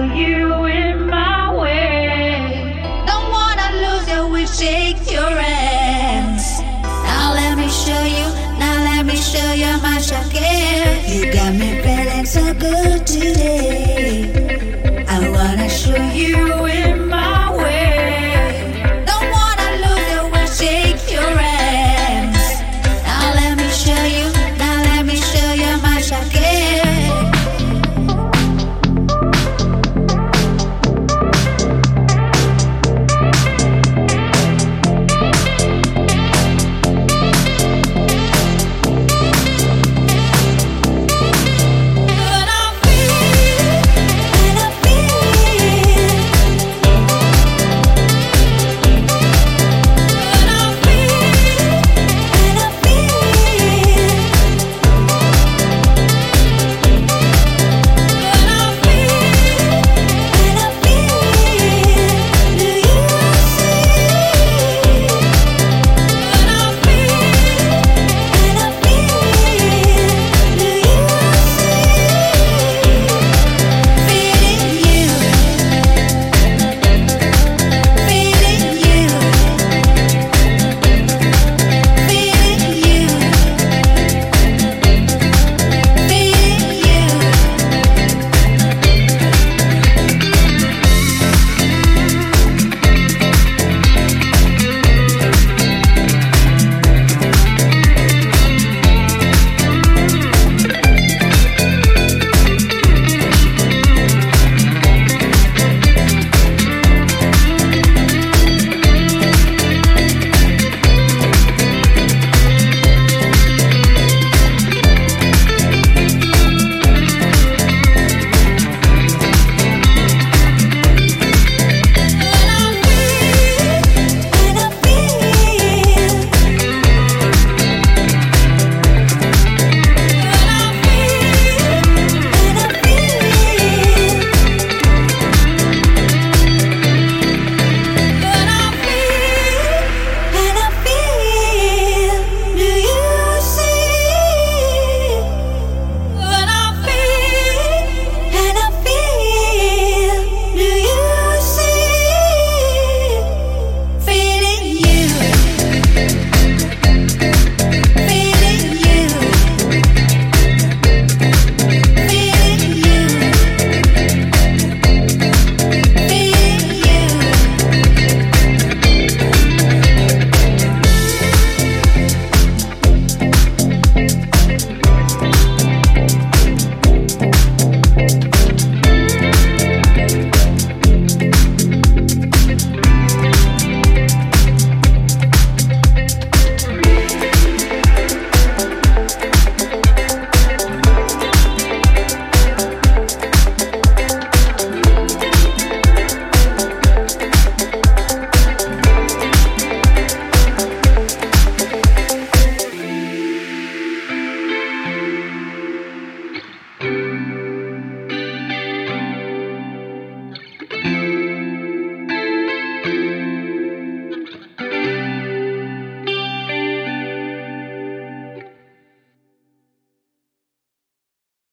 you in my way. Don't wanna lose you, we shake your hands. Now let me show you, now let me show you how much I care. You got me feeling so good today.